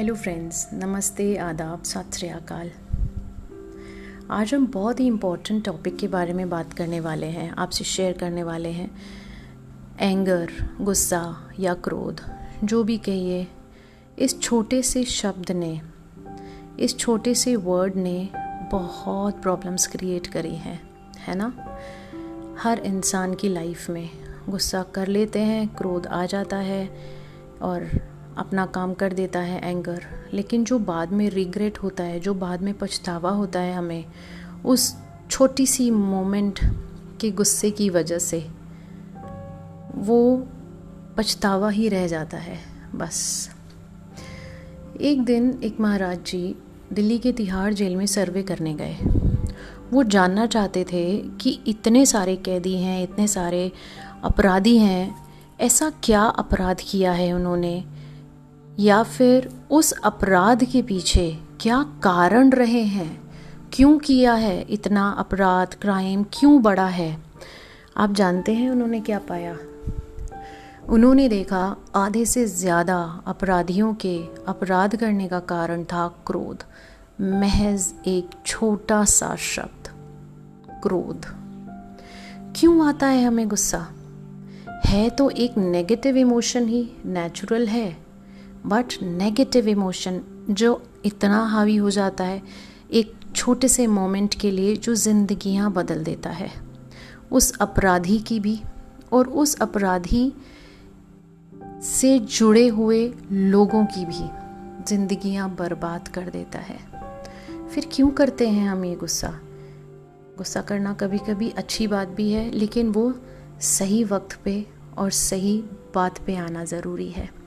Hello friends नमस्ते, आदाब, सत श्री अकाल। आज हम बहुत ही इम्पोर्टेंट टॉपिक के बारे में बात करने वाले हैं, आपसे शेयर करने वाले हैं। एंगर गुस्सा या क्रोध, जो भी कहिए, इस छोटे से शब्द ने, इस छोटे से वर्ड ने बहुत प्रॉब्लम्स क्रिएट करी हैं, है ना? हर इंसान की लाइफ में गुस्सा कर लेते हैं, क्रोध आ जाता है और अपना काम कर देता है एंगर लेकिन जो बाद में रिग्रेट होता है, जो बाद में पछतावा होता है हमें, उस छोटी सी मोमेंट के गुस्से की वजह से, वो पछतावा ही रह जाता है, बस. एक दिन एक महाराज जी दिल्ली के तिहाड़ जेल में सर्वे करने गए. वो जानना चाहते थे कि इतने सारे कैदी हैं, इतने सारे अपराधी हैं, ऐसा क्या अपराध किया है उन्होंने? या फिर उस अपराध के पीछे क्या कारण रहे हैं? क्यों किया है इतना अपराध? क्राइम क्यों बढ़ा है? आप जानते हैं उन्होंने क्या पाया? उन्होंने देखा आधे से ज़्यादा अपराधियों के अपराध करने का कारण था क्रोध। महज एक छोटा सा शब्द, क्रोध। क्यों आता है हमें गुस्सा? है तो एक नेगेटिव इमोशन ही नेचुरल है। बट नेगेटिव इमोशन जो इतना हावी हो जाता है, एक छोटे से मोमेंट के लिए जो ज़िंदगियाँ बदल देता है। उस अपराधी की भी और उस अपराधी से जुड़े हुए लोगों की भी ज़िंदगियाँ बर्बाद कर देता है। फिर क्यों करते हैं हम ये गुस्सा? गुस्सा करना कभी कभी अच्छी बात भी है, लेकिन वो सही वक्त पे और सही बात पे आना ज़रूरी है।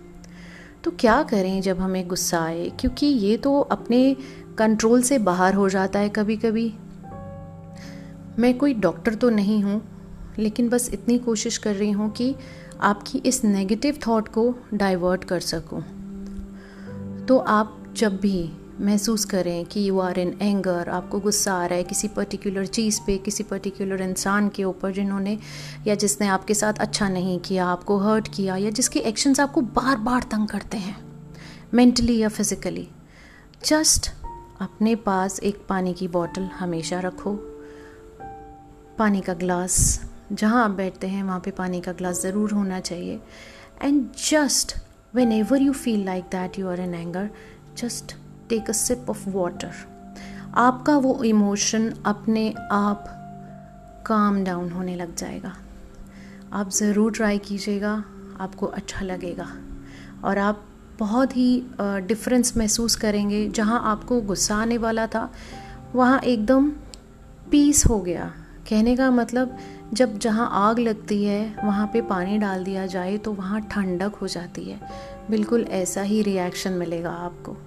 तो क्या करें जब हमें गुस्सा आए? क्योंकि ये तो अपने कंट्रोल से बाहर हो जाता है कभी कभी मैं कोई डॉक्टर तो नहीं हूँ, लेकिन बस इतनी कोशिश कर रही हूँ कि आपकी इस नेगेटिव थॉट को डाइवर्ट कर सकूँ। तो आप जब भी महसूस करें कि यू आर इन एंगर आपको गुस्सा आ रहा है किसी पर्टिकुलर चीज़ पे, किसी पर्टिकुलर इंसान के ऊपर जिन्होंने या जिसने आपके साथ अच्छा नहीं किया, आपको हर्ट किया या जिसके एक्शंस आपको बार बार तंग करते हैं मेंटली या फिज़िकली जस्ट अपने पास एक पानी की बॉटल हमेशा रखो। पानी का ग्लास जहाँ आप बैठते हैं, वहाँ पे पानी का ग्लास ज़रूर होना चाहिए। And just whenever you feel like that you are in anger just take a sip of water आपका वो इमोशन अपने आप काम डाउन होने लग जाएगा। आप ज़रूर ट्राई कीजिएगा, आपको अच्छा लगेगा। और आप बहुत ही डिफरेंस महसूस करेंगे। जहाँ आपको गुस्सा आने वाला था, वहाँ एकदम पीस हो गया। कहने का मतलब जब जहाँ आग लगती है, वहाँ पे पानी डाल दिया जाए तो वहाँ ठंडक हो जाती है। बिल्कुल ऐसा ही रिएक्शन मिलेगा आपको।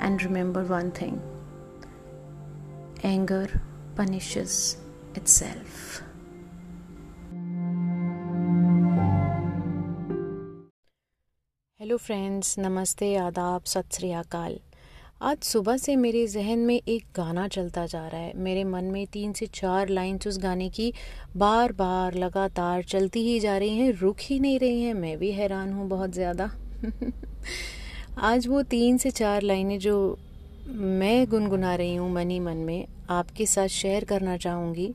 And remember one thing. Anger punishes itself. Hello friends नमस्ते, आदाब, सत श्री अकाल। आज सुबह से मेरे जहन में एक गाना चलता जा रहा है। मेरे मन में तीन से चार लाइंस उस गाने की बार बार लगातार चलती ही जा रही हैं, रुक ही नहीं रही हैं। मैं भी हैरान हूँ बहुत ज़्यादा। आज वो तीन से चार लाइनें जो मैं गुनगुना रही हूँ मनी मन में आपके साथ शेयर करना चाहूँगी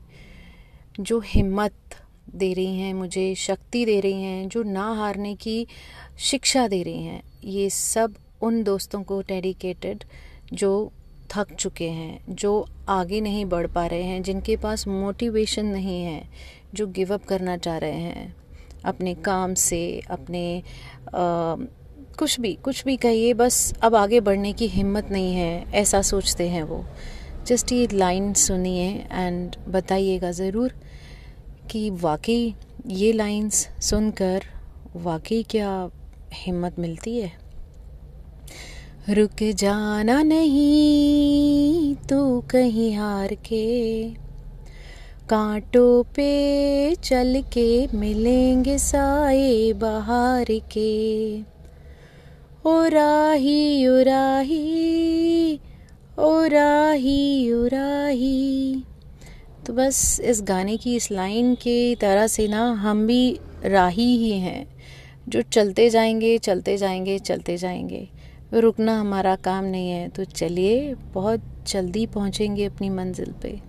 जो हिम्मत दे रही हैं मुझे शक्ति दे रही हैं जो ना हारने की शिक्षा दे रही हैं ये सब उन दोस्तों को डेडिकेटेड जो थक चुके हैं जो आगे नहीं बढ़ पा रहे हैं जिनके पास मोटिवेशन नहीं है जो गिव अप करना चाह रहे हैं अपने काम से अपने आ, कुछ भी कुछ भी कहिए, बस अब आगे बढ़ने की हिम्मत नहीं है, ऐसा सोचते हैं वो। जस्ट ये लाइन सुनिए एंड बताइएगा ज़रूर कि वाकई ये लाइंस सुनकर वाकई क्या हिम्मत मिलती है। रुक जाना नहीं तू कहीं हार के, कांटों पे चल के मिलेंगे साए बाहर के। ओराही ओराही ओराही ओराही तो बस इस गाने की, इस लाइन के तरह से ना हम भी राही ही हैं। जो चलते जाएँगे चलते जाएँगे चलते जाएँगे। रुकना हमारा काम नहीं है तो चलिए, बहुत जल्दी पहुँचेंगे अपनी मंजिल पे।